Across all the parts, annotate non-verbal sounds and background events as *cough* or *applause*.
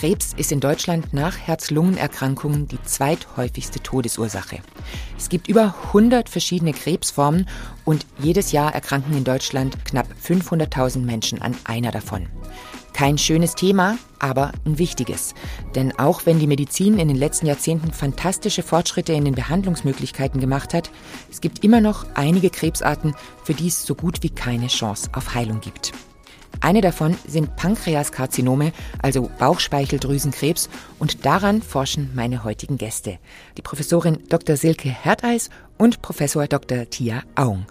Krebs ist in Deutschland nach Herz-Lungen-Erkrankungen die zweithäufigste Todesursache. Es gibt über 100 verschiedene Krebsformen und jedes Jahr erkranken in Deutschland knapp 500.000 Menschen an einer davon. Kein schönes Thema, aber ein wichtiges. Denn auch wenn die Medizin in den letzten Jahrzehnten fantastische Fortschritte in den Behandlungsmöglichkeiten gemacht hat, es gibt immer noch einige Krebsarten, für die es so gut wie keine Chance auf Heilung gibt. Eine davon sind Pankreaskarzinome, also Bauchspeicheldrüsenkrebs, und daran forschen meine heutigen Gäste, die Professorin Dr. Silke Herdeis und Professor Dr. Tia Aung.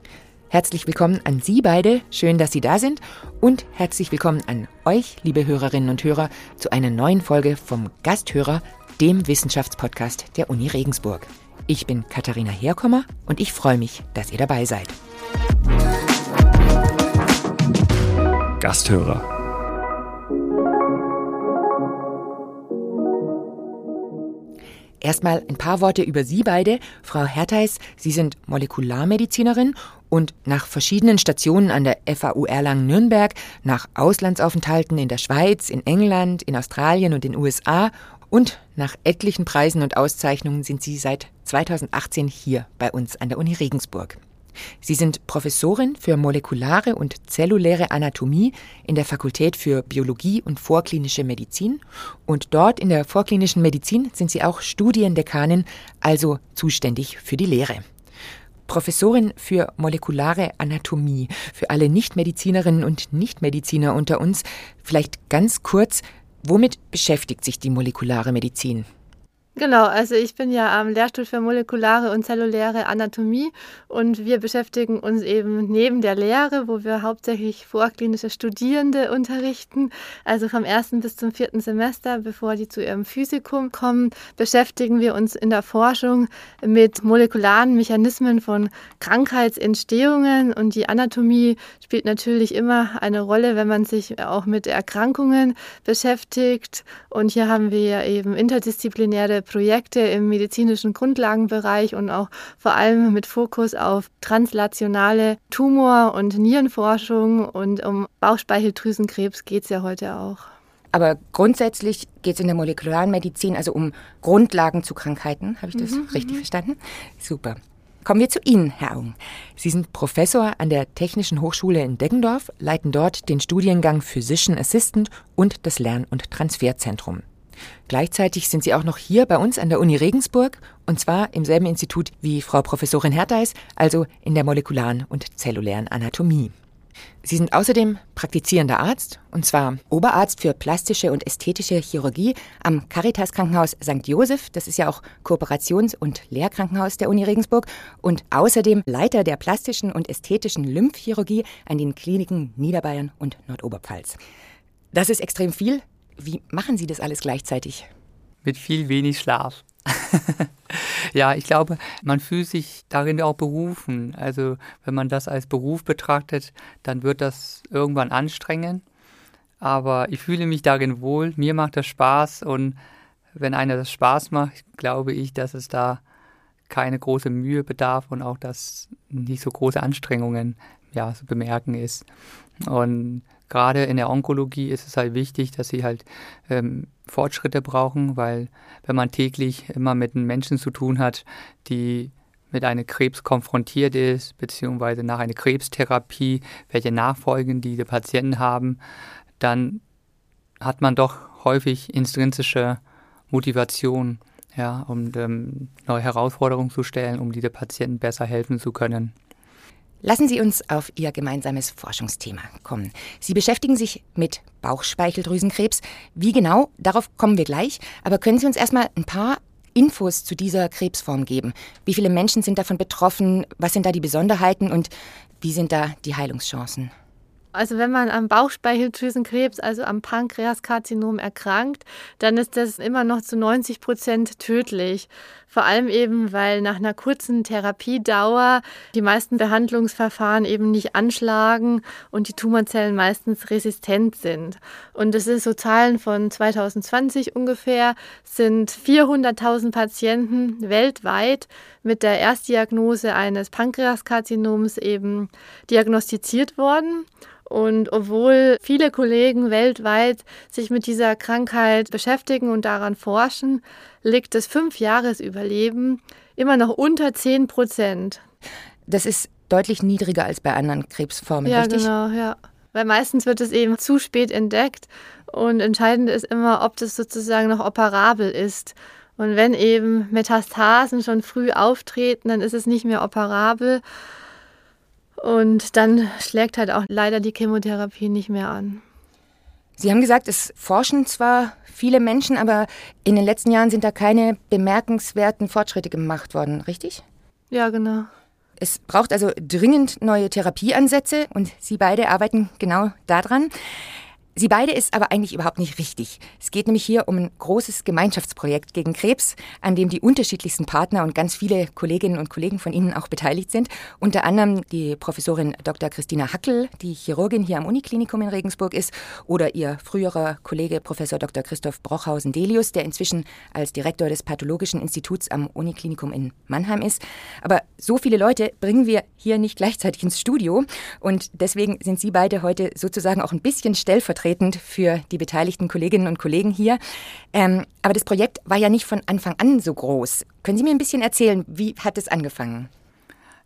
Herzlich willkommen an Sie beide, schön, dass Sie da sind und herzlich willkommen an euch, liebe Hörerinnen und Hörer, zu einer neuen Folge vom Gasthörer, dem Wissenschaftspodcast der Uni Regensburg. Ich bin Katharina Herkommer und ich freue mich, dass ihr dabei seid. Gasthörer. Erstmal ein paar Worte über Sie beide. Frau Hertheis, Sie sind Molekularmedizinerin und nach verschiedenen Stationen an der FAU Erlangen-Nürnberg, nach Auslandsaufenthalten in der Schweiz, in England, in Australien und den USA und nach etlichen Preisen und Auszeichnungen sind Sie seit 2018 hier bei uns an der Uni Regensburg. Sie sind Professorin für molekulare und zelluläre Anatomie in der Fakultät für Biologie und vorklinische Medizin und dort in der vorklinischen Medizin sind Sie auch Studiendekanin, also zuständig für die Lehre. Professorin für molekulare Anatomie. Für alle Nichtmedizinerinnen und Nichtmediziner unter uns, vielleicht ganz kurz, womit beschäftigt sich die molekulare Medizin? Genau, also ich bin ja am Lehrstuhl für molekulare und zelluläre Anatomie und wir beschäftigen uns eben neben der Lehre, wo wir hauptsächlich vorklinische Studierende unterrichten, also vom ersten bis zum vierten Semester, bevor die zu ihrem Physikum kommen, beschäftigen wir uns in der Forschung mit molekularen Mechanismen von Krankheitsentstehungen. Und die Anatomie spielt natürlich immer eine Rolle, wenn man sich auch mit Erkrankungen beschäftigt. Und hier haben wir eben interdisziplinäre Projekte im medizinischen Grundlagenbereich und auch vor allem mit Fokus auf translationale Tumor- und Nierenforschung und um Bauchspeicheldrüsenkrebs geht es ja heute auch. Aber grundsätzlich geht es in der molekularen Medizin also um Grundlagen zu Krankheiten. Habe ich das mhm, richtig mhm. verstanden? Super. Kommen wir zu Ihnen, Herr Aung. Sie sind Professor an der Technischen Hochschule in Deggendorf, leiten dort den Studiengang Physician Assistant und das Lern- und Transferzentrum. Gleichzeitig sind Sie auch noch hier bei uns an der Uni Regensburg und zwar im selben Institut wie Frau Professorin Hertheis, also in der molekularen und zellulären Anatomie. Sie sind außerdem praktizierender Arzt, und zwar Oberarzt für plastische und ästhetische Chirurgie am Caritas Krankenhaus St. Joseph, das ist ja auch Kooperations- und Lehrkrankenhaus der Uni Regensburg, und außerdem Leiter der plastischen und ästhetischen Lymphchirurgie an den Kliniken Niederbayern und Nordoberpfalz. Das ist extrem viel. Wie machen Sie das alles gleichzeitig? Mit viel wenig Schlaf. *laughs* ja, ich glaube, man fühlt sich darin auch berufen. Also wenn man das als Beruf betrachtet, dann wird das irgendwann anstrengend. Aber ich fühle mich darin wohl, mir macht das Spaß und wenn einer das Spaß macht, glaube ich, dass es da keine große Mühe bedarf und auch, dass nicht so große Anstrengungen ja, zu bemerken ist. Und gerade in der Onkologie ist es halt wichtig, dass sie halt ähm, Fortschritte brauchen, weil wenn man täglich immer mit Menschen zu tun hat, die mit einem Krebs konfrontiert ist, beziehungsweise nach einer Krebstherapie, welche Nachfolgen diese Patienten haben, dann hat man doch häufig intrinsische Motivation, ja, um ähm, neue Herausforderungen zu stellen, um diese Patienten besser helfen zu können. Lassen Sie uns auf Ihr gemeinsames Forschungsthema kommen. Sie beschäftigen sich mit Bauchspeicheldrüsenkrebs. Wie genau, darauf kommen wir gleich. Aber können Sie uns erstmal ein paar Infos zu dieser Krebsform geben? Wie viele Menschen sind davon betroffen? Was sind da die Besonderheiten und wie sind da die Heilungschancen? Also wenn man am Bauchspeicheldrüsenkrebs, also am Pankreaskarzinom erkrankt, dann ist das immer noch zu 90 Prozent tödlich. Vor allem eben, weil nach einer kurzen Therapiedauer die meisten Behandlungsverfahren eben nicht anschlagen und die Tumorzellen meistens resistent sind. Und das ist so Zahlen von 2020 ungefähr, sind 400.000 Patienten weltweit mit der Erstdiagnose eines Pankreaskarzinoms eben diagnostiziert worden. Und obwohl viele Kollegen weltweit sich mit dieser Krankheit beschäftigen und daran forschen, liegt das Fünfjahresüberleben immer noch unter 10 Prozent. Das ist deutlich niedriger als bei anderen Krebsformen, ja, richtig? Ja, genau, ja. Weil meistens wird es eben zu spät entdeckt und entscheidend ist immer, ob das sozusagen noch operabel ist. Und wenn eben Metastasen schon früh auftreten, dann ist es nicht mehr operabel. Und dann schlägt halt auch leider die Chemotherapie nicht mehr an. Sie haben gesagt, es forschen zwar viele Menschen, aber in den letzten Jahren sind da keine bemerkenswerten Fortschritte gemacht worden, richtig? Ja, genau. Es braucht also dringend neue Therapieansätze und Sie beide arbeiten genau daran. Sie beide ist aber eigentlich überhaupt nicht richtig. Es geht nämlich hier um ein großes Gemeinschaftsprojekt gegen Krebs, an dem die unterschiedlichsten Partner und ganz viele Kolleginnen und Kollegen von Ihnen auch beteiligt sind. Unter anderem die Professorin Dr. Christina Hackel, die Chirurgin hier am Uniklinikum in Regensburg ist, oder ihr früherer Kollege Professor Dr. Christoph Brochhausen-Delius, der inzwischen als Direktor des Pathologischen Instituts am Uniklinikum in Mannheim ist. Aber so viele Leute bringen wir hier nicht gleichzeitig ins Studio und deswegen sind Sie beide heute sozusagen auch ein bisschen stellvertretend stellvertretend für die beteiligten Kolleginnen und Kollegen hier. Ähm, aber das Projekt war ja nicht von Anfang an so groß. Können Sie mir ein bisschen erzählen, wie hat es angefangen?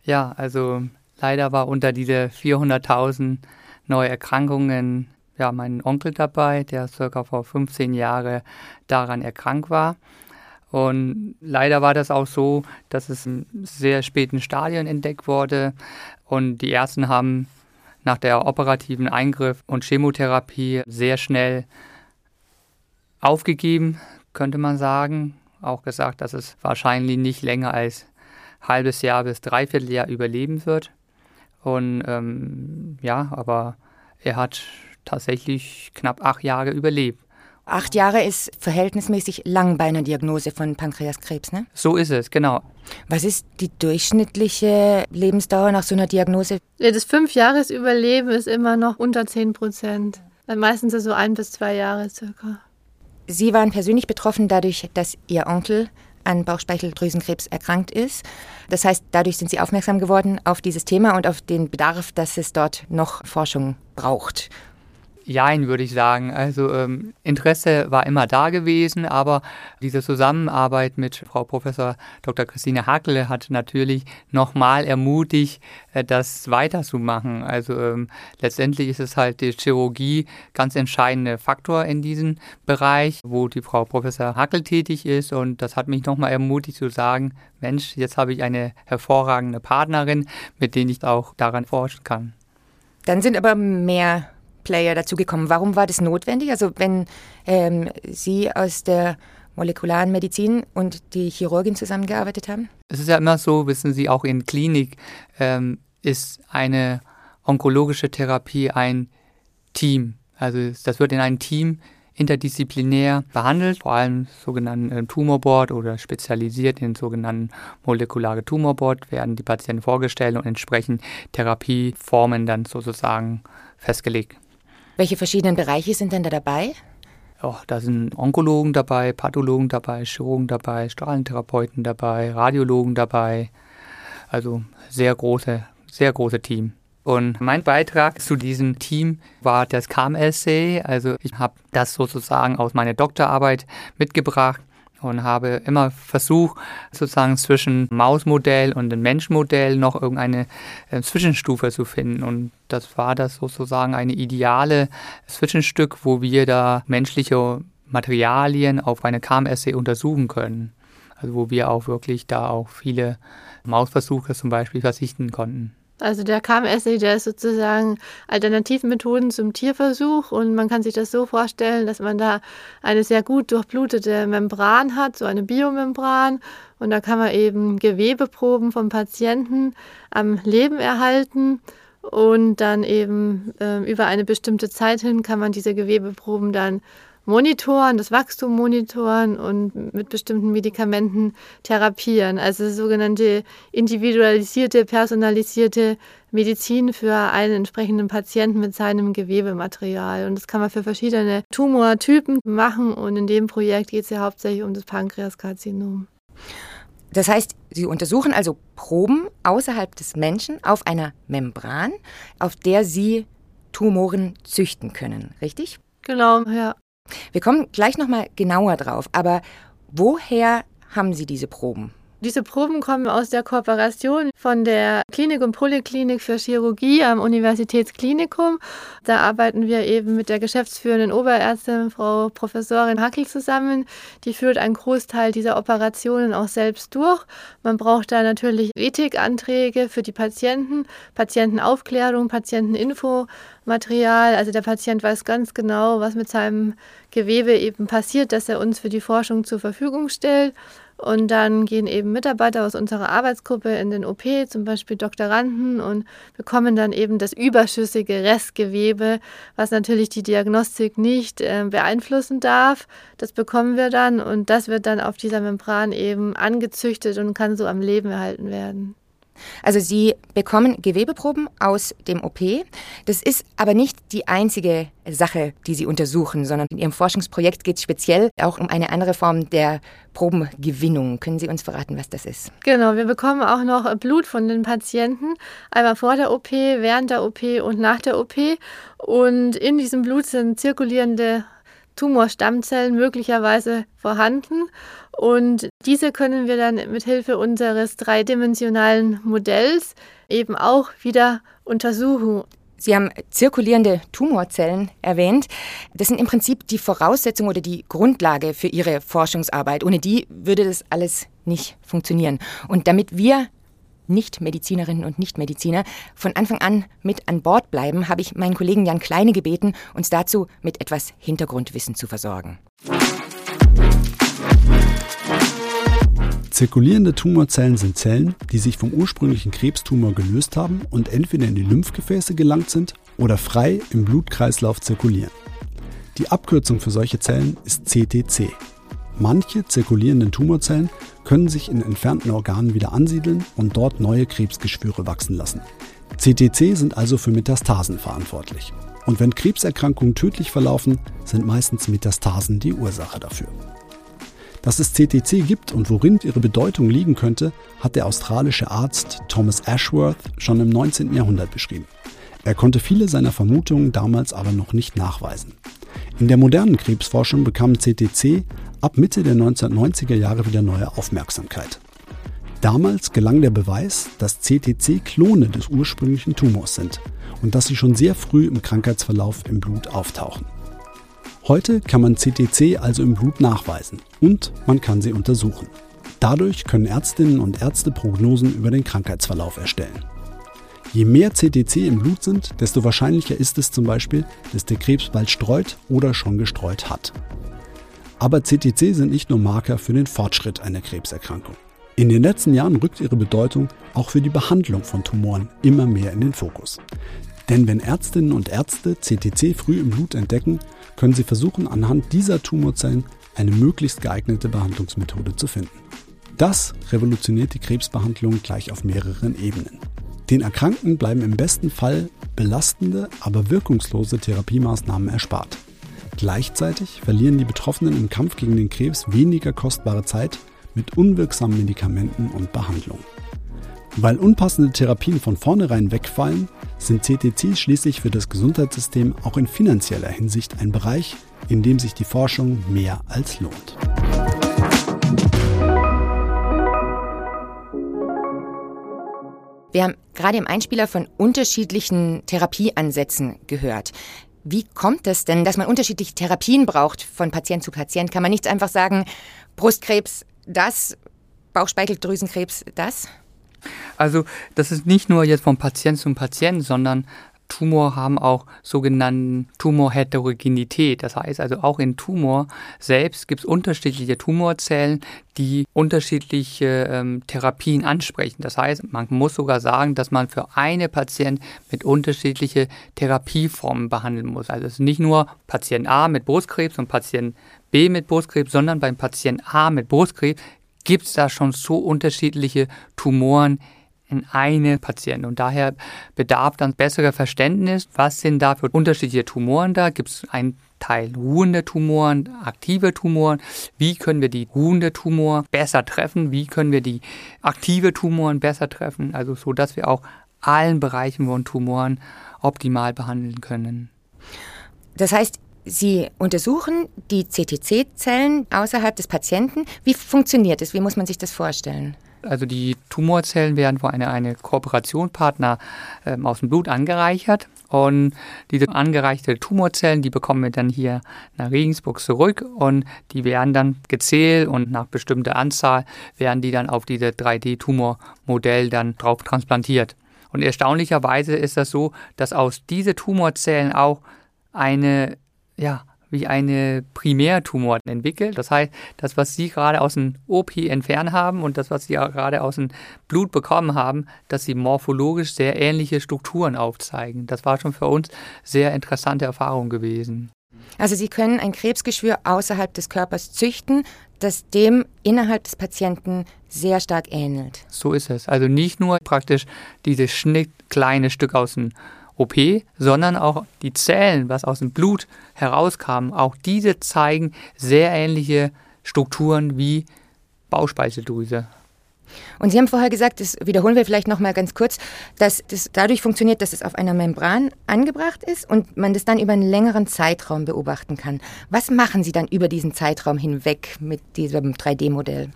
Ja, also leider war unter diese 400.000 neue Erkrankungen ja mein Onkel dabei, der circa vor 15 Jahren daran erkrankt war. Und leider war das auch so, dass es in sehr späten Stadien entdeckt wurde. Und die Ärzte haben nach der operativen Eingriff und Chemotherapie sehr schnell aufgegeben, könnte man sagen. Auch gesagt, dass es wahrscheinlich nicht länger als halbes Jahr bis dreiviertel Jahr überleben wird. Und ähm, ja, aber er hat tatsächlich knapp acht Jahre überlebt. Acht Jahre ist verhältnismäßig lang bei einer Diagnose von Pankreaskrebs, ne? So ist es, genau. Was ist die durchschnittliche Lebensdauer nach so einer Diagnose? Ja, das Fünfjahresüberleben ist immer noch unter 10 Prozent. Meistens so ein bis zwei Jahre circa. Sie waren persönlich betroffen dadurch, dass Ihr Onkel an Bauchspeicheldrüsenkrebs erkrankt ist. Das heißt, dadurch sind Sie aufmerksam geworden auf dieses Thema und auf den Bedarf, dass es dort noch Forschung braucht. Jein, würde ich sagen. Also ähm, Interesse war immer da gewesen, aber diese Zusammenarbeit mit Frau Professor Dr. Christine Hackle hat natürlich nochmal ermutigt, äh, das weiterzumachen. Also ähm, letztendlich ist es halt die Chirurgie ganz entscheidender Faktor in diesem Bereich, wo die Frau Professor Hackle tätig ist und das hat mich nochmal ermutigt zu sagen, Mensch, jetzt habe ich eine hervorragende Partnerin, mit der ich auch daran forschen kann. Dann sind aber mehr Player dazugekommen. Warum war das notwendig? Also wenn ähm, Sie aus der molekularen Medizin und die Chirurgin zusammengearbeitet haben? Es ist ja immer so, wissen Sie, auch in Klinik ähm, ist eine onkologische Therapie ein Team. Also das wird in einem Team interdisziplinär behandelt, vor allem sogenannten äh, Tumorboard oder spezialisiert in sogenannten molekulare Tumorboard werden die Patienten vorgestellt und entsprechend Therapieformen dann sozusagen festgelegt. Welche verschiedenen Bereiche sind denn da dabei? Oh, da sind Onkologen dabei, Pathologen dabei, Chirurgen dabei, Strahlentherapeuten dabei, Radiologen dabei. Also sehr große, sehr große Team. Und mein Beitrag zu diesem Team war das CAM-Essay. Also ich habe das sozusagen aus meiner Doktorarbeit mitgebracht und habe immer versucht, sozusagen zwischen Mausmodell und dem Menschmodell noch irgendeine äh, Zwischenstufe zu finden. Und das war das sozusagen eine ideale Zwischenstück, wo wir da menschliche Materialien auf eine KMSC untersuchen können. Also wo wir auch wirklich da auch viele Mausversuche zum Beispiel verzichten konnten. Also der KM-Essay, der ist sozusagen Alternativmethoden zum Tierversuch und man kann sich das so vorstellen, dass man da eine sehr gut durchblutete Membran hat, so eine Biomembran. Und da kann man eben Gewebeproben vom Patienten am Leben erhalten. Und dann eben äh, über eine bestimmte Zeit hin kann man diese Gewebeproben dann monitoren, das Wachstum monitoren und mit bestimmten Medikamenten therapieren. Also sogenannte individualisierte, personalisierte Medizin für einen entsprechenden Patienten mit seinem Gewebematerial. Und das kann man für verschiedene Tumortypen machen. Und in dem Projekt geht es ja hauptsächlich um das Pankreaskarzinom. Das heißt, Sie untersuchen also Proben außerhalb des Menschen auf einer Membran, auf der Sie Tumoren züchten können, richtig? Genau, ja. Wir kommen gleich nochmal genauer drauf, aber woher haben Sie diese Proben? Diese Proben kommen aus der Kooperation von der Klinik und Polyklinik für Chirurgie am Universitätsklinikum. Da arbeiten wir eben mit der geschäftsführenden Oberärztin, Frau Professorin Hackel, zusammen. Die führt einen Großteil dieser Operationen auch selbst durch. Man braucht da natürlich Ethikanträge für die Patienten, Patientenaufklärung, Patienteninfomaterial. Also der Patient weiß ganz genau, was mit seinem Gewebe eben passiert, dass er uns für die Forschung zur Verfügung stellt. Und dann gehen eben Mitarbeiter aus unserer Arbeitsgruppe in den OP, zum Beispiel Doktoranden, und bekommen dann eben das überschüssige Restgewebe, was natürlich die Diagnostik nicht äh, beeinflussen darf. Das bekommen wir dann und das wird dann auf dieser Membran eben angezüchtet und kann so am Leben erhalten werden. Also Sie bekommen Gewebeproben aus dem OP. Das ist aber nicht die einzige Sache, die Sie untersuchen, sondern in Ihrem Forschungsprojekt geht es speziell auch um eine andere Form der Probengewinnung. Können Sie uns verraten, was das ist? Genau, wir bekommen auch noch Blut von den Patienten, einmal vor der OP, während der OP und nach der OP. Und in diesem Blut sind zirkulierende Tumorstammzellen möglicherweise vorhanden. Und diese können wir dann mit Hilfe unseres dreidimensionalen Modells eben auch wieder untersuchen. Sie haben zirkulierende Tumorzellen erwähnt. Das sind im Prinzip die Voraussetzung oder die Grundlage für Ihre Forschungsarbeit. Ohne die würde das alles nicht funktionieren. Und damit wir Nichtmedizinerinnen und Nichtmediziner von Anfang an mit an Bord bleiben, habe ich meinen Kollegen Jan Kleine gebeten, uns dazu mit etwas Hintergrundwissen zu versorgen. Zirkulierende Tumorzellen sind Zellen, die sich vom ursprünglichen Krebstumor gelöst haben und entweder in die Lymphgefäße gelangt sind oder frei im Blutkreislauf zirkulieren. Die Abkürzung für solche Zellen ist CTC. Manche zirkulierenden Tumorzellen können sich in entfernten Organen wieder ansiedeln und dort neue Krebsgeschwüre wachsen lassen. CTC sind also für Metastasen verantwortlich. Und wenn Krebserkrankungen tödlich verlaufen, sind meistens Metastasen die Ursache dafür. Dass es CTC gibt und worin ihre Bedeutung liegen könnte, hat der australische Arzt Thomas Ashworth schon im 19. Jahrhundert beschrieben. Er konnte viele seiner Vermutungen damals aber noch nicht nachweisen. In der modernen Krebsforschung bekam CTC ab Mitte der 1990er Jahre wieder neue Aufmerksamkeit. Damals gelang der Beweis, dass CTC Klone des ursprünglichen Tumors sind und dass sie schon sehr früh im Krankheitsverlauf im Blut auftauchen. Heute kann man CTC also im Blut nachweisen und man kann sie untersuchen. Dadurch können Ärztinnen und Ärzte Prognosen über den Krankheitsverlauf erstellen. Je mehr CTC im Blut sind, desto wahrscheinlicher ist es zum Beispiel, dass der Krebs bald streut oder schon gestreut hat. Aber CTC sind nicht nur Marker für den Fortschritt einer Krebserkrankung. In den letzten Jahren rückt ihre Bedeutung auch für die Behandlung von Tumoren immer mehr in den Fokus. Denn wenn Ärztinnen und Ärzte CTC früh im Blut entdecken, können sie versuchen, anhand dieser Tumorzellen eine möglichst geeignete Behandlungsmethode zu finden. Das revolutioniert die Krebsbehandlung gleich auf mehreren Ebenen. Den Erkrankten bleiben im besten Fall belastende, aber wirkungslose Therapiemaßnahmen erspart. Gleichzeitig verlieren die Betroffenen im Kampf gegen den Krebs weniger kostbare Zeit mit unwirksamen Medikamenten und Behandlungen. Weil unpassende Therapien von vornherein wegfallen, sind CTCs schließlich für das Gesundheitssystem auch in finanzieller Hinsicht ein Bereich, in dem sich die Forschung mehr als lohnt. Wir haben gerade im Einspieler von unterschiedlichen Therapieansätzen gehört. Wie kommt es denn, dass man unterschiedliche Therapien braucht von Patient zu Patient? Kann man nicht einfach sagen, Brustkrebs das, Bauchspeicheldrüsenkrebs das? Also das ist nicht nur jetzt von Patient zu Patient, sondern Tumor haben auch sogenannten Tumorheterogenität. Das heißt also auch in Tumor selbst gibt es unterschiedliche Tumorzellen, die unterschiedliche ähm, Therapien ansprechen. Das heißt, man muss sogar sagen, dass man für eine Patient mit unterschiedliche Therapieformen behandeln muss. Also es ist nicht nur Patient A mit Brustkrebs und Patient B mit Brustkrebs, sondern beim Patient A mit Brustkrebs gibt es da schon so unterschiedliche Tumoren in eine Patienten. Und daher bedarf dann besserer Verständnis, was sind da für unterschiedliche Tumoren da? Gibt es einen Teil ruhende Tumoren, aktive Tumoren? Wie können wir die ruhende Tumor besser treffen? Wie können wir die aktive Tumoren besser treffen? Also so, dass wir auch allen Bereichen von Tumoren optimal behandeln können. Das heißt, Sie untersuchen die CTC-Zellen außerhalb des Patienten. Wie funktioniert es? Wie muss man sich das vorstellen? Also die Tumorzellen werden von einem eine Kooperationspartner äh, aus dem Blut angereichert und diese angereichte Tumorzellen, die bekommen wir dann hier nach Regensburg zurück und die werden dann gezählt und nach bestimmter Anzahl werden die dann auf diese 3D-Tumormodell dann drauf transplantiert. Und erstaunlicherweise ist das so, dass aus diese Tumorzellen auch eine ja, wie eine Primärtumor entwickelt. Das heißt, das, was Sie gerade aus dem OP entfernt haben und das, was Sie gerade aus dem Blut bekommen haben, dass sie morphologisch sehr ähnliche Strukturen aufzeigen. Das war schon für uns sehr interessante Erfahrung gewesen. Also Sie können ein Krebsgeschwür außerhalb des Körpers züchten, das dem innerhalb des Patienten sehr stark ähnelt. So ist es. Also nicht nur praktisch dieses Schnitt kleine Stück aus dem OP, sondern auch die Zellen, was aus dem Blut herauskam, auch diese zeigen sehr ähnliche Strukturen wie Bauchspeicheldrüse. Und Sie haben vorher gesagt, das wiederholen wir vielleicht noch mal ganz kurz, dass das dadurch funktioniert, dass es auf einer Membran angebracht ist und man das dann über einen längeren Zeitraum beobachten kann. Was machen Sie dann über diesen Zeitraum hinweg mit diesem 3D-Modell?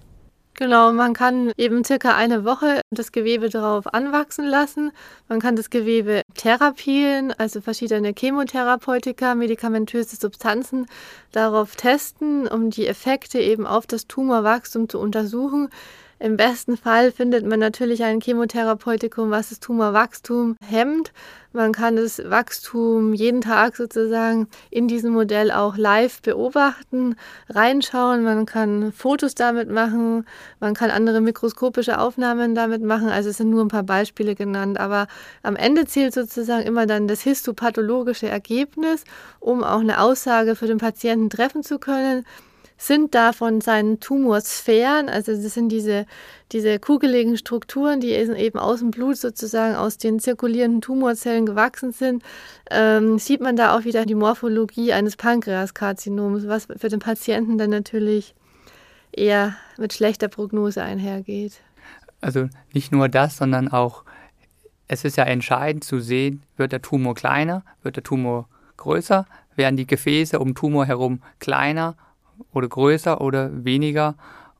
Genau, man kann eben circa eine Woche das Gewebe darauf anwachsen lassen. Man kann das Gewebe therapieren, also verschiedene Chemotherapeutika, medikamentöse Substanzen darauf testen, um die Effekte eben auf das Tumorwachstum zu untersuchen. Im besten Fall findet man natürlich ein Chemotherapeutikum, was das Tumorwachstum hemmt. Man kann das Wachstum jeden Tag sozusagen in diesem Modell auch live beobachten, reinschauen. Man kann Fotos damit machen, man kann andere mikroskopische Aufnahmen damit machen. Also es sind nur ein paar Beispiele genannt, aber am Ende zählt sozusagen immer dann das histopathologische Ergebnis, um auch eine Aussage für den Patienten treffen zu können sind da von seinen Tumorsphären, also das sind diese, diese kugeligen Strukturen, die eben aus dem Blut sozusagen aus den zirkulierenden Tumorzellen gewachsen sind, ähm, sieht man da auch wieder die Morphologie eines Pankreaskarzinoms, was für den Patienten dann natürlich eher mit schlechter Prognose einhergeht. Also nicht nur das, sondern auch, es ist ja entscheidend zu sehen, wird der Tumor kleiner, wird der Tumor größer, werden die Gefäße um Tumor herum kleiner oder größer oder weniger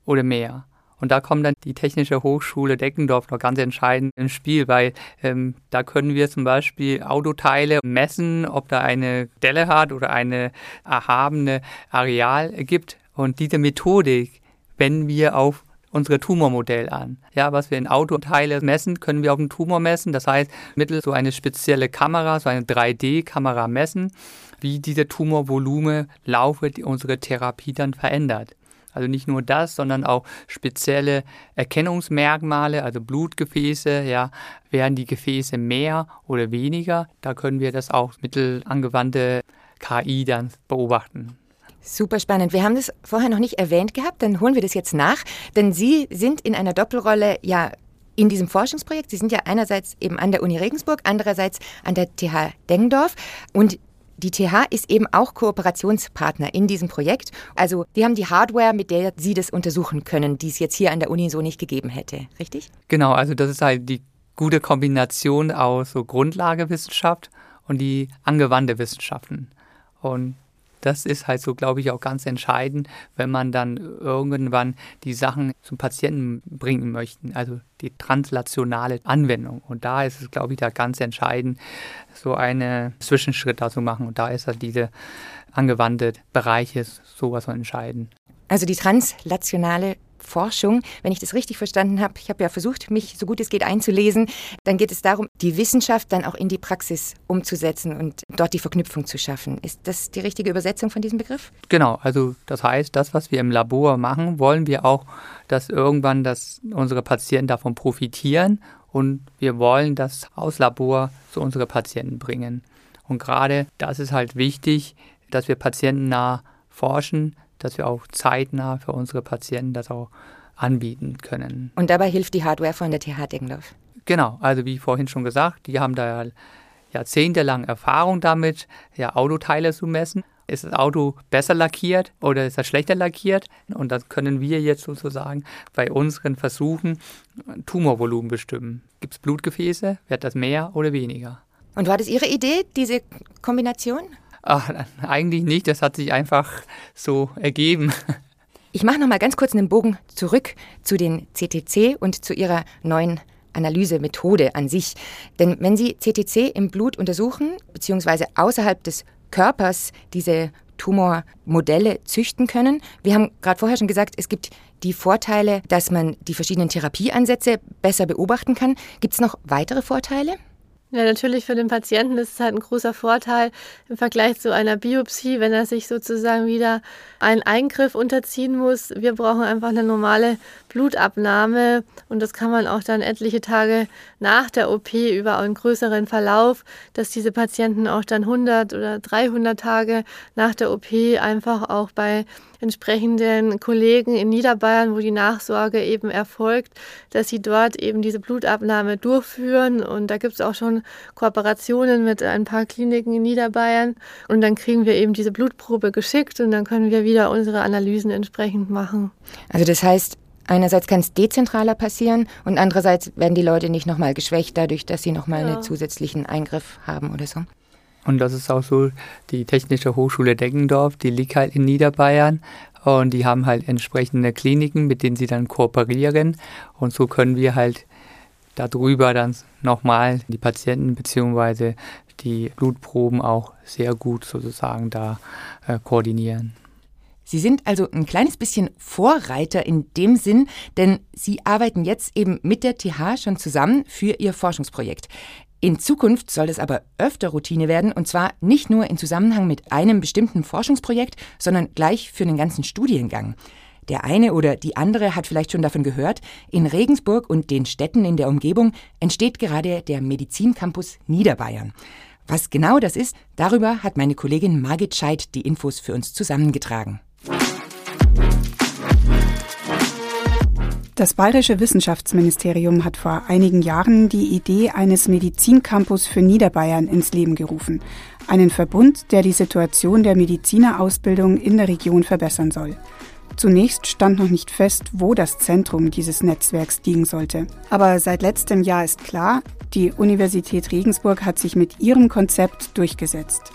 oder mehr. Und da kommt dann die Technische Hochschule Deckendorf noch ganz entscheidend ins Spiel, weil ähm, da können wir zum Beispiel Autoteile messen, ob da eine Delle hat oder eine erhabene Areal gibt. Und diese Methodik wenden wir auf unsere Tumormodell an. Ja, was wir in Autoteile messen, können wir auf dem Tumor messen. Das heißt, mittels so eine spezielle Kamera, so eine 3D-Kamera messen wie diese Tumorvolumen laufe unsere Therapie dann verändert. Also nicht nur das, sondern auch spezielle Erkennungsmerkmale, also Blutgefäße, ja, werden die Gefäße mehr oder weniger. Da können wir das auch mittels angewandte KI dann beobachten. Super spannend. Wir haben das vorher noch nicht erwähnt gehabt, dann holen wir das jetzt nach, denn Sie sind in einer Doppelrolle ja in diesem Forschungsprojekt. Sie sind ja einerseits eben an der Uni Regensburg, andererseits an der TH Dengendorf und die TH ist eben auch Kooperationspartner in diesem Projekt. Also die haben die Hardware, mit der Sie das untersuchen können, die es jetzt hier an der Uni so nicht gegeben hätte, richtig? Genau, also das ist halt die gute Kombination aus so Grundlagewissenschaft und die angewandte Wissenschaften. Und das ist halt so, glaube ich, auch ganz entscheidend, wenn man dann irgendwann die Sachen zum Patienten bringen möchte, also die translationale Anwendung. Und da ist es, glaube ich, da ganz entscheidend, so einen Zwischenschritt da zu machen. Und da ist halt diese angewandte Bereiche sowas von entscheidend. Also die translationale Forschung, wenn ich das richtig verstanden habe, ich habe ja versucht, mich so gut es geht einzulesen, dann geht es darum, die Wissenschaft dann auch in die Praxis umzusetzen und dort die Verknüpfung zu schaffen. Ist das die richtige Übersetzung von diesem Begriff? Genau, also das heißt, das, was wir im Labor machen, wollen wir auch, dass irgendwann dass unsere Patienten davon profitieren und wir wollen das aus Labor zu unseren Patienten bringen. Und gerade das ist halt wichtig, dass wir patientennah forschen, dass wir auch zeitnah für unsere Patienten das auch anbieten können. Und dabei hilft die Hardware von der TH Deggendorf? Genau, also wie vorhin schon gesagt, die haben da jahrzehntelang Erfahrung damit, ja, Autoteile zu messen. ist das Auto besser lackiert oder ist das schlechter lackiert? Und das können wir jetzt sozusagen bei unseren Versuchen Tumorvolumen bestimmen. Gibt es Blutgefäße? Wird das mehr oder weniger? Und war das Ihre Idee, diese Kombination? Ach, eigentlich nicht. Das hat sich einfach so ergeben. Ich mache noch mal ganz kurz einen Bogen zurück zu den CTC und zu Ihrer neuen Analysemethode an sich. Denn wenn Sie CTC im Blut untersuchen, beziehungsweise außerhalb des Körpers diese Tumormodelle züchten können. Wir haben gerade vorher schon gesagt, es gibt die Vorteile, dass man die verschiedenen Therapieansätze besser beobachten kann. Gibt es noch weitere Vorteile? Ja, natürlich für den Patienten ist es halt ein großer Vorteil im Vergleich zu einer Biopsie, wenn er sich sozusagen wieder einen Eingriff unterziehen muss. Wir brauchen einfach eine normale Blutabnahme und das kann man auch dann etliche Tage nach der OP über einen größeren Verlauf, dass diese Patienten auch dann 100 oder 300 Tage nach der OP einfach auch bei entsprechenden Kollegen in Niederbayern, wo die Nachsorge eben erfolgt, dass sie dort eben diese Blutabnahme durchführen. Und da gibt es auch schon Kooperationen mit ein paar Kliniken in Niederbayern. Und dann kriegen wir eben diese Blutprobe geschickt und dann können wir wieder unsere Analysen entsprechend machen. Also das heißt, Einerseits kann es dezentraler passieren und andererseits werden die Leute nicht nochmal geschwächt dadurch, dass sie nochmal ja. einen zusätzlichen Eingriff haben oder so. Und das ist auch so, die Technische Hochschule Deggendorf, die liegt halt in Niederbayern und die haben halt entsprechende Kliniken, mit denen sie dann kooperieren. Und so können wir halt darüber dann nochmal die Patienten bzw. die Blutproben auch sehr gut sozusagen da äh, koordinieren. Sie sind also ein kleines bisschen Vorreiter in dem Sinn, denn Sie arbeiten jetzt eben mit der TH schon zusammen für Ihr Forschungsprojekt. In Zukunft soll es aber öfter Routine werden, und zwar nicht nur in Zusammenhang mit einem bestimmten Forschungsprojekt, sondern gleich für den ganzen Studiengang. Der eine oder die andere hat vielleicht schon davon gehört, in Regensburg und den Städten in der Umgebung entsteht gerade der Medizincampus Niederbayern. Was genau das ist, darüber hat meine Kollegin Margit Scheidt die Infos für uns zusammengetragen. Das Bayerische Wissenschaftsministerium hat vor einigen Jahren die Idee eines Medizincampus für Niederbayern ins Leben gerufen. Einen Verbund, der die Situation der Medizinerausbildung in der Region verbessern soll. Zunächst stand noch nicht fest, wo das Zentrum dieses Netzwerks liegen sollte. Aber seit letztem Jahr ist klar, die Universität Regensburg hat sich mit ihrem Konzept durchgesetzt.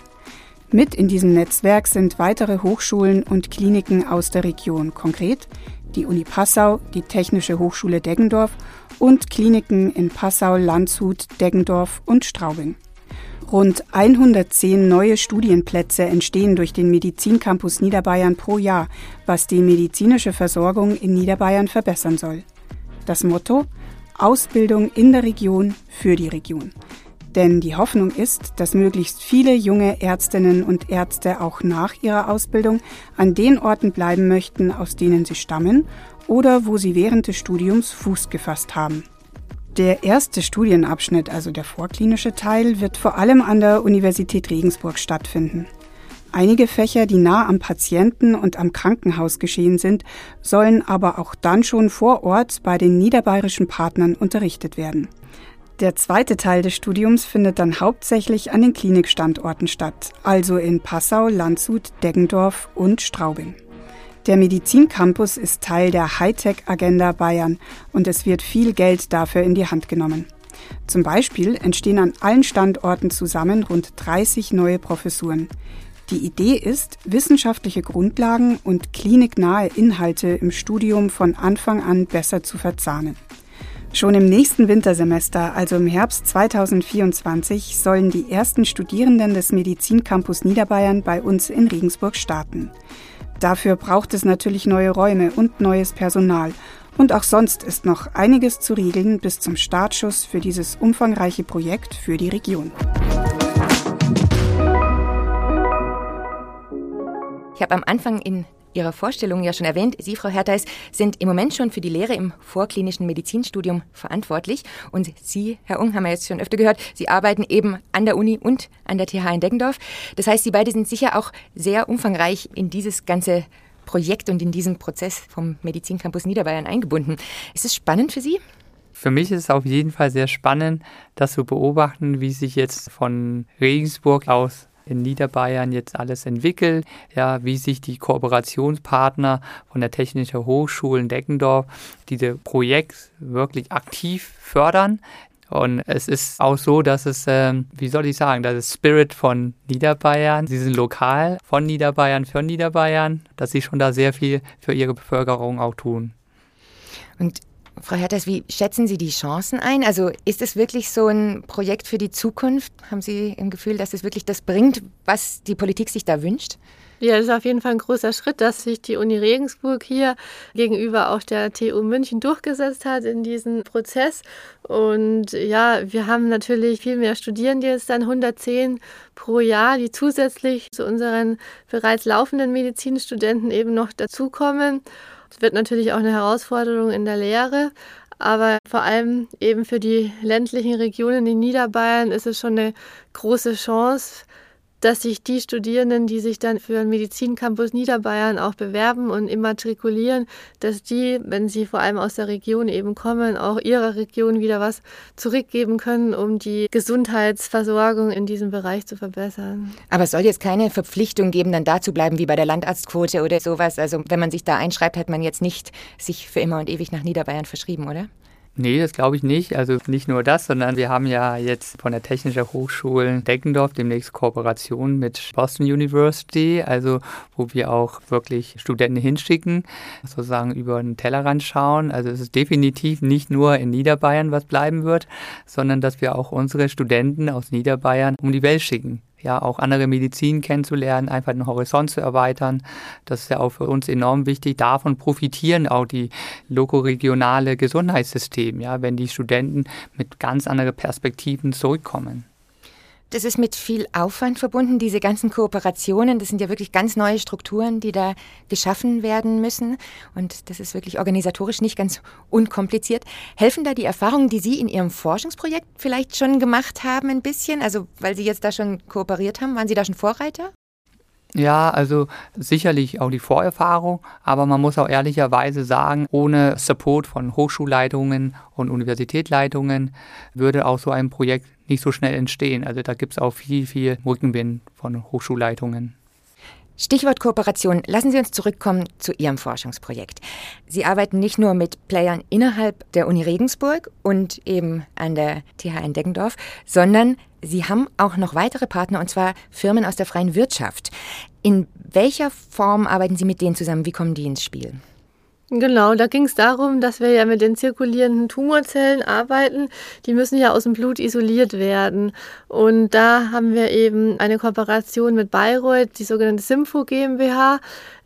Mit in diesem Netzwerk sind weitere Hochschulen und Kliniken aus der Region, konkret die Uni Passau, die Technische Hochschule Deggendorf und Kliniken in Passau, Landshut, Deggendorf und Straubing. Rund 110 neue Studienplätze entstehen durch den Medizincampus Niederbayern pro Jahr, was die medizinische Versorgung in Niederbayern verbessern soll. Das Motto Ausbildung in der Region für die Region. Denn die Hoffnung ist, dass möglichst viele junge Ärztinnen und Ärzte auch nach ihrer Ausbildung an den Orten bleiben möchten, aus denen sie stammen oder wo sie während des Studiums Fuß gefasst haben. Der erste Studienabschnitt, also der vorklinische Teil, wird vor allem an der Universität Regensburg stattfinden. Einige Fächer, die nah am Patienten und am Krankenhaus geschehen sind, sollen aber auch dann schon vor Ort bei den niederbayerischen Partnern unterrichtet werden. Der zweite Teil des Studiums findet dann hauptsächlich an den Klinikstandorten statt, also in Passau, Landshut, Deggendorf und Straubing. Der Medizincampus ist Teil der Hightech-Agenda Bayern und es wird viel Geld dafür in die Hand genommen. Zum Beispiel entstehen an allen Standorten zusammen rund 30 neue Professuren. Die Idee ist, wissenschaftliche Grundlagen und kliniknahe Inhalte im Studium von Anfang an besser zu verzahnen. Schon im nächsten Wintersemester, also im Herbst 2024, sollen die ersten Studierenden des Medizincampus Niederbayern bei uns in Regensburg starten. Dafür braucht es natürlich neue Räume und neues Personal. Und auch sonst ist noch einiges zu regeln bis zum Startschuss für dieses umfangreiche Projekt für die Region. Ich habe am Anfang in Ihrer Vorstellung ja schon erwähnt, Sie, Frau Hertheis, sind im Moment schon für die Lehre im vorklinischen Medizinstudium verantwortlich. Und Sie, Herr Ung, haben wir jetzt schon öfter gehört, Sie arbeiten eben an der Uni und an der TH in Deggendorf. Das heißt, Sie beide sind sicher auch sehr umfangreich in dieses ganze Projekt und in diesen Prozess vom Medizincampus Niederbayern eingebunden. Ist es spannend für Sie? Für mich ist es auf jeden Fall sehr spannend, das zu beobachten, wie sich jetzt von Regensburg aus in Niederbayern jetzt alles entwickelt, ja, wie sich die Kooperationspartner von der Technischen Hochschule in Deckendorf diese Projekt wirklich aktiv fördern. Und es ist auch so, dass es, ähm, wie soll ich sagen, das ist Spirit von Niederbayern. Sie sind lokal von Niederbayern für Niederbayern, dass sie schon da sehr viel für ihre Bevölkerung auch tun. Und Frau Herters, wie schätzen Sie die Chancen ein? Also ist es wirklich so ein Projekt für die Zukunft? Haben Sie im Gefühl, dass es wirklich das bringt, was die Politik sich da wünscht? Ja, das ist auf jeden Fall ein großer Schritt, dass sich die Uni Regensburg hier gegenüber auch der TU München durchgesetzt hat in diesem Prozess. Und ja, wir haben natürlich viel mehr Studierende jetzt dann 110 pro Jahr, die zusätzlich zu unseren bereits laufenden Medizinstudenten eben noch dazukommen. Es wird natürlich auch eine Herausforderung in der Lehre, aber vor allem eben für die ländlichen Regionen in Niederbayern ist es schon eine große Chance, dass sich die Studierenden, die sich dann für den Medizincampus Niederbayern auch bewerben und immatrikulieren, dass die, wenn sie vor allem aus der Region eben kommen, auch ihrer Region wieder was zurückgeben können, um die Gesundheitsversorgung in diesem Bereich zu verbessern. Aber es soll jetzt keine Verpflichtung geben, dann da zu bleiben wie bei der Landarztquote oder sowas. Also wenn man sich da einschreibt, hat man jetzt nicht sich für immer und ewig nach Niederbayern verschrieben, oder? Nee, das glaube ich nicht. Also nicht nur das, sondern wir haben ja jetzt von der Technischen Hochschule Deckendorf demnächst Kooperation mit Boston University, also wo wir auch wirklich Studenten hinschicken, sozusagen über den Tellerrand schauen. Also es ist definitiv nicht nur in Niederbayern, was bleiben wird, sondern dass wir auch unsere Studenten aus Niederbayern um die Welt schicken ja, auch andere Medizin kennenzulernen, einfach den Horizont zu erweitern. Das ist ja auch für uns enorm wichtig. Davon profitieren auch die lokoregionale Gesundheitssystem, ja, wenn die Studenten mit ganz anderen Perspektiven zurückkommen. Das ist mit viel Aufwand verbunden, diese ganzen Kooperationen. Das sind ja wirklich ganz neue Strukturen, die da geschaffen werden müssen. Und das ist wirklich organisatorisch nicht ganz unkompliziert. Helfen da die Erfahrungen, die Sie in Ihrem Forschungsprojekt vielleicht schon gemacht haben, ein bisschen? Also, weil Sie jetzt da schon kooperiert haben, waren Sie da schon Vorreiter? Ja, also sicherlich auch die Vorerfahrung, aber man muss auch ehrlicherweise sagen, ohne Support von Hochschulleitungen und Universitätsleitungen würde auch so ein Projekt nicht so schnell entstehen. Also da gibt es auch viel, viel Rückenwind von Hochschulleitungen. Stichwort Kooperation. Lassen Sie uns zurückkommen zu Ihrem Forschungsprojekt. Sie arbeiten nicht nur mit Playern innerhalb der Uni Regensburg und eben an der TH in Deggendorf, sondern Sie haben auch noch weitere Partner, und zwar Firmen aus der freien Wirtschaft. In welcher Form arbeiten Sie mit denen zusammen? Wie kommen die ins Spiel? Genau, da ging es darum, dass wir ja mit den zirkulierenden Tumorzellen arbeiten. Die müssen ja aus dem Blut isoliert werden. Und da haben wir eben eine Kooperation mit Bayreuth, die sogenannte Sympho GmbH,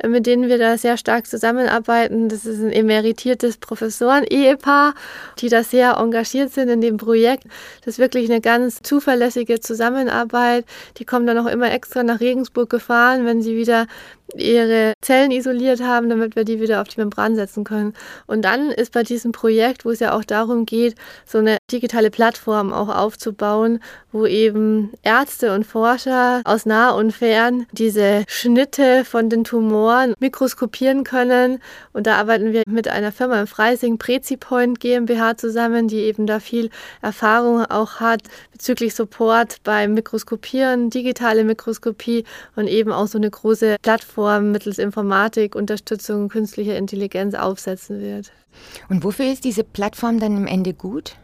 mit denen wir da sehr stark zusammenarbeiten. Das ist ein emeritiertes Professoren-Ehepaar, die da sehr engagiert sind in dem Projekt. Das ist wirklich eine ganz zuverlässige Zusammenarbeit. Die kommen dann auch immer extra nach Regensburg gefahren, wenn sie wieder ihre Zellen isoliert haben, damit wir die wieder auf die Membran setzen können. Und dann ist bei diesem Projekt, wo es ja auch darum geht, so eine digitale Plattform auch aufzubauen, wo eben Ärzte und Forscher aus nah und fern diese Schnitte von den Tumoren mikroskopieren können. Und da arbeiten wir mit einer Firma in Freising, Prezipoint GmbH zusammen, die eben da viel Erfahrung auch hat bezüglich Support beim Mikroskopieren, digitale Mikroskopie und eben auch so eine große Plattform mittels Informatik, Unterstützung künstlicher Intelligenz aufsetzen wird. Und wofür ist diese Plattform dann im Ende gut?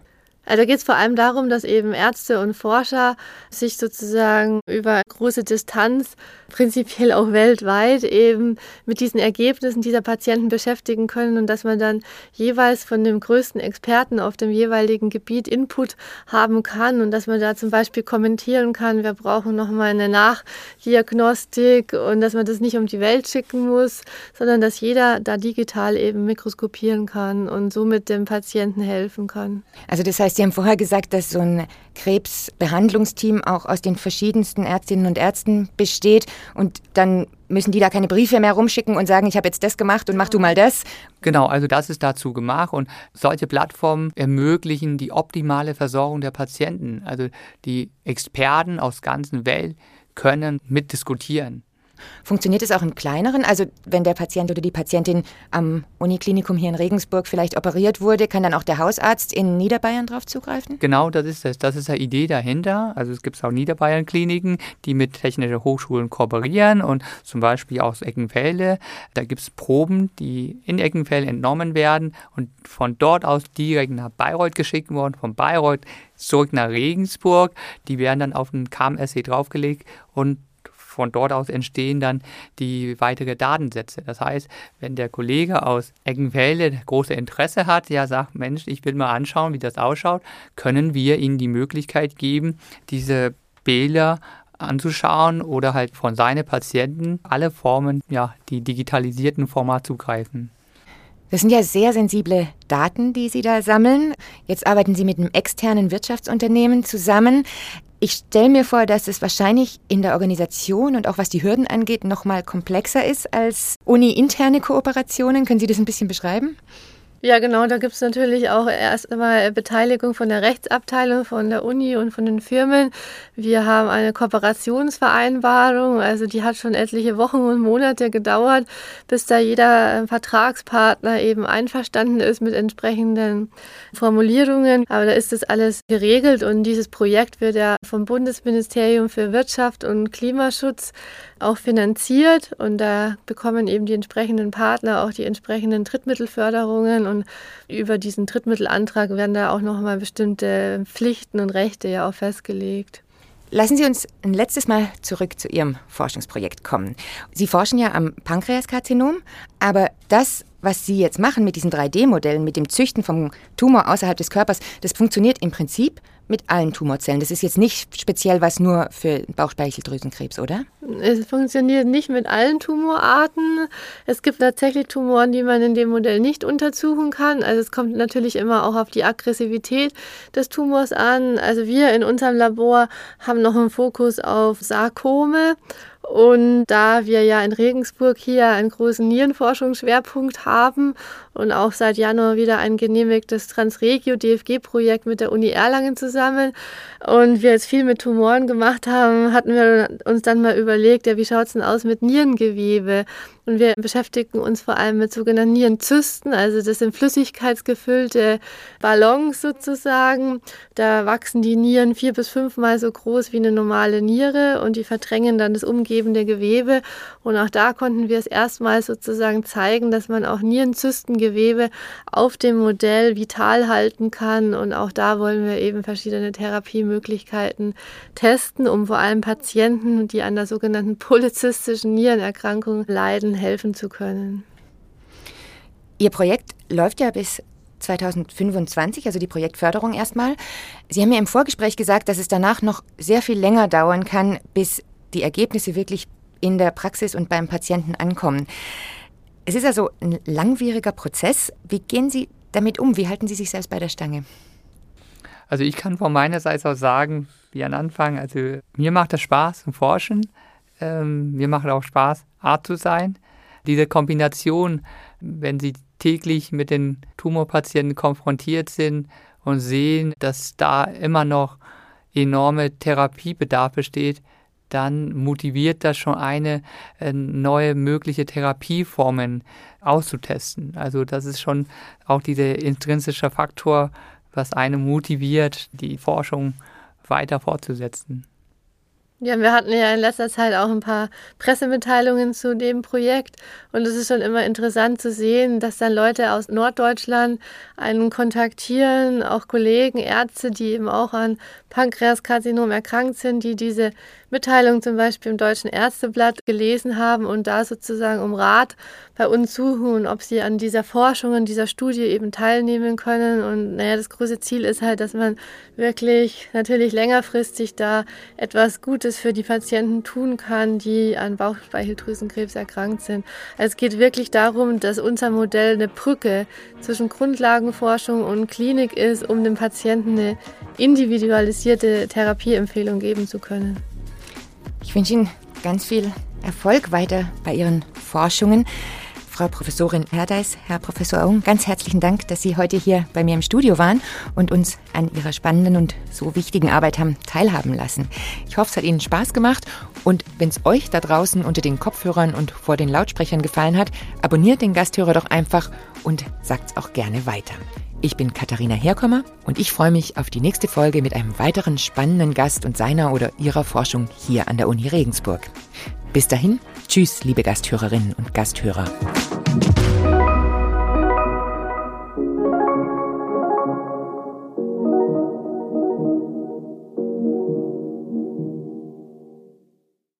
Also da geht es vor allem darum, dass eben Ärzte und Forscher sich sozusagen über große Distanz, prinzipiell auch weltweit, eben mit diesen Ergebnissen dieser Patienten beschäftigen können und dass man dann jeweils von dem größten Experten auf dem jeweiligen Gebiet Input haben kann und dass man da zum Beispiel kommentieren kann, wir brauchen nochmal eine Nachdiagnostik und dass man das nicht um die Welt schicken muss, sondern dass jeder da digital eben mikroskopieren kann und somit dem Patienten helfen kann. Also das heißt, Sie haben vorher gesagt, dass so ein Krebsbehandlungsteam auch aus den verschiedensten Ärztinnen und Ärzten besteht und dann müssen die da keine Briefe mehr rumschicken und sagen, ich habe jetzt das gemacht und mach du mal das. Genau, also das ist dazu gemacht und solche Plattformen ermöglichen die optimale Versorgung der Patienten. Also die Experten aus ganzen Welt können mitdiskutieren. Funktioniert es auch im kleineren? Also wenn der Patient oder die Patientin am Uniklinikum hier in Regensburg vielleicht operiert wurde, kann dann auch der Hausarzt in Niederbayern darauf zugreifen? Genau, das ist es. Das ist die Idee dahinter. Also es gibt auch Niederbayern-Kliniken, die mit technischen Hochschulen kooperieren und zum Beispiel aus Eckenfelde, da gibt es Proben, die in Eckenfelde entnommen werden und von dort aus direkt nach Bayreuth geschickt worden, von Bayreuth zurück nach Regensburg. Die werden dann auf den KMSC draufgelegt und von dort aus entstehen dann die weitere Datensätze. Das heißt, wenn der Kollege aus Eckenfelde große Interesse hat, ja sagt, Mensch, ich will mal anschauen, wie das ausschaut, können wir ihm die Möglichkeit geben, diese Bilder anzuschauen oder halt von seinen Patienten alle Formen, ja, die digitalisierten Format zugreifen. Das sind ja sehr sensible Daten, die Sie da sammeln. Jetzt arbeiten Sie mit einem externen Wirtschaftsunternehmen zusammen. Ich stelle mir vor, dass es wahrscheinlich in der Organisation und auch was die Hürden angeht, noch mal komplexer ist als uni-interne Kooperationen. Können Sie das ein bisschen beschreiben? Ja, genau, da gibt es natürlich auch erst einmal Beteiligung von der Rechtsabteilung, von der Uni und von den Firmen. Wir haben eine Kooperationsvereinbarung, also die hat schon etliche Wochen und Monate gedauert, bis da jeder äh, Vertragspartner eben einverstanden ist mit entsprechenden Formulierungen. Aber da ist das alles geregelt und dieses Projekt wird ja vom Bundesministerium für Wirtschaft und Klimaschutz auch finanziert und da bekommen eben die entsprechenden Partner auch die entsprechenden Drittmittelförderungen und über diesen Drittmittelantrag werden da auch nochmal bestimmte Pflichten und Rechte ja auch festgelegt. Lassen Sie uns ein letztes Mal zurück zu Ihrem Forschungsprojekt kommen. Sie forschen ja am Pankreaskarzinom, aber das, was Sie jetzt machen mit diesen 3D-Modellen, mit dem Züchten vom Tumor außerhalb des Körpers, das funktioniert im Prinzip mit allen Tumorzellen. Das ist jetzt nicht speziell was nur für Bauchspeicheldrüsenkrebs, oder? Es funktioniert nicht mit allen Tumorarten. Es gibt tatsächlich Tumoren, die man in dem Modell nicht untersuchen kann. Also es kommt natürlich immer auch auf die Aggressivität des Tumors an. Also wir in unserem Labor haben noch einen Fokus auf Sarkome und da wir ja in Regensburg hier einen großen Nierenforschungsschwerpunkt haben und auch seit Januar wieder ein genehmigtes Transregio-DFG-Projekt mit der Uni Erlangen zusammen und wir jetzt viel mit Tumoren gemacht haben, hatten wir uns dann mal überlegt, ja, wie schaut es denn aus mit Nierengewebe? Und wir beschäftigen uns vor allem mit sogenannten Nierenzysten, also das sind flüssigkeitsgefüllte Ballons sozusagen. Da wachsen die Nieren vier bis fünfmal so groß wie eine normale Niere und die verdrängen dann das umgebende Gewebe. Und auch da konnten wir es erstmals sozusagen zeigen, dass man auch Nierenzystengewebe auf dem Modell vital halten kann. Und auch da wollen wir eben verschiedene Therapiemöglichkeiten testen, um vor allem Patienten, die an der sogenannten polyzystischen Nierenerkrankung leiden, helfen zu können. Ihr Projekt läuft ja bis 2025, also die Projektförderung erstmal. Sie haben mir im Vorgespräch gesagt, dass es danach noch sehr viel länger dauern kann, bis die Ergebnisse wirklich in der Praxis und beim Patienten ankommen. Es ist also ein langwieriger Prozess. Wie gehen Sie damit um? Wie halten Sie sich selbst bei der Stange? Also ich kann von meiner Seite aus sagen, wie am Anfang, also mir macht das Spaß im Forschen. Ähm, mir macht auch Spaß, Art zu sein. Diese Kombination, wenn Sie täglich mit den Tumorpatienten konfrontiert sind und sehen, dass da immer noch enorme Therapiebedarf besteht, dann motiviert das schon eine, äh, neue mögliche Therapieformen auszutesten. Also das ist schon auch dieser intrinsische Faktor, was einen motiviert, die Forschung weiter fortzusetzen. Ja, wir hatten ja in letzter Zeit auch ein paar Pressemitteilungen zu dem Projekt und es ist schon immer interessant zu sehen, dass dann Leute aus Norddeutschland einen kontaktieren, auch Kollegen, Ärzte, die eben auch an Pankreaskarzinom erkrankt sind, die diese Mitteilung zum Beispiel im Deutschen Ärzteblatt gelesen haben und da sozusagen um Rat bei uns suchen, ob sie an dieser Forschung, an dieser Studie eben teilnehmen können. Und naja, das große Ziel ist halt, dass man wirklich natürlich längerfristig da etwas Gutes für die Patienten tun kann, die an Bauchspeicheldrüsenkrebs erkrankt sind. Also es geht wirklich darum, dass unser Modell eine Brücke zwischen Grundlagenforschung und Klinik ist, um dem Patienten eine individualisierte Therapieempfehlung geben zu können. Ich wünsche Ihnen ganz viel Erfolg weiter bei Ihren Forschungen. Frau Professorin Herdeis, Herr Professor Aung, ganz herzlichen Dank, dass Sie heute hier bei mir im Studio waren und uns an Ihrer spannenden und so wichtigen Arbeit haben teilhaben lassen. Ich hoffe, es hat Ihnen Spaß gemacht und wenn es euch da draußen unter den Kopfhörern und vor den Lautsprechern gefallen hat, abonniert den Gasthörer doch einfach und sagt es auch gerne weiter. Ich bin Katharina Herkommer und ich freue mich auf die nächste Folge mit einem weiteren spannenden Gast und seiner oder ihrer Forschung hier an der Uni Regensburg. Bis dahin, tschüss, liebe Gasthörerinnen und Gasthörer.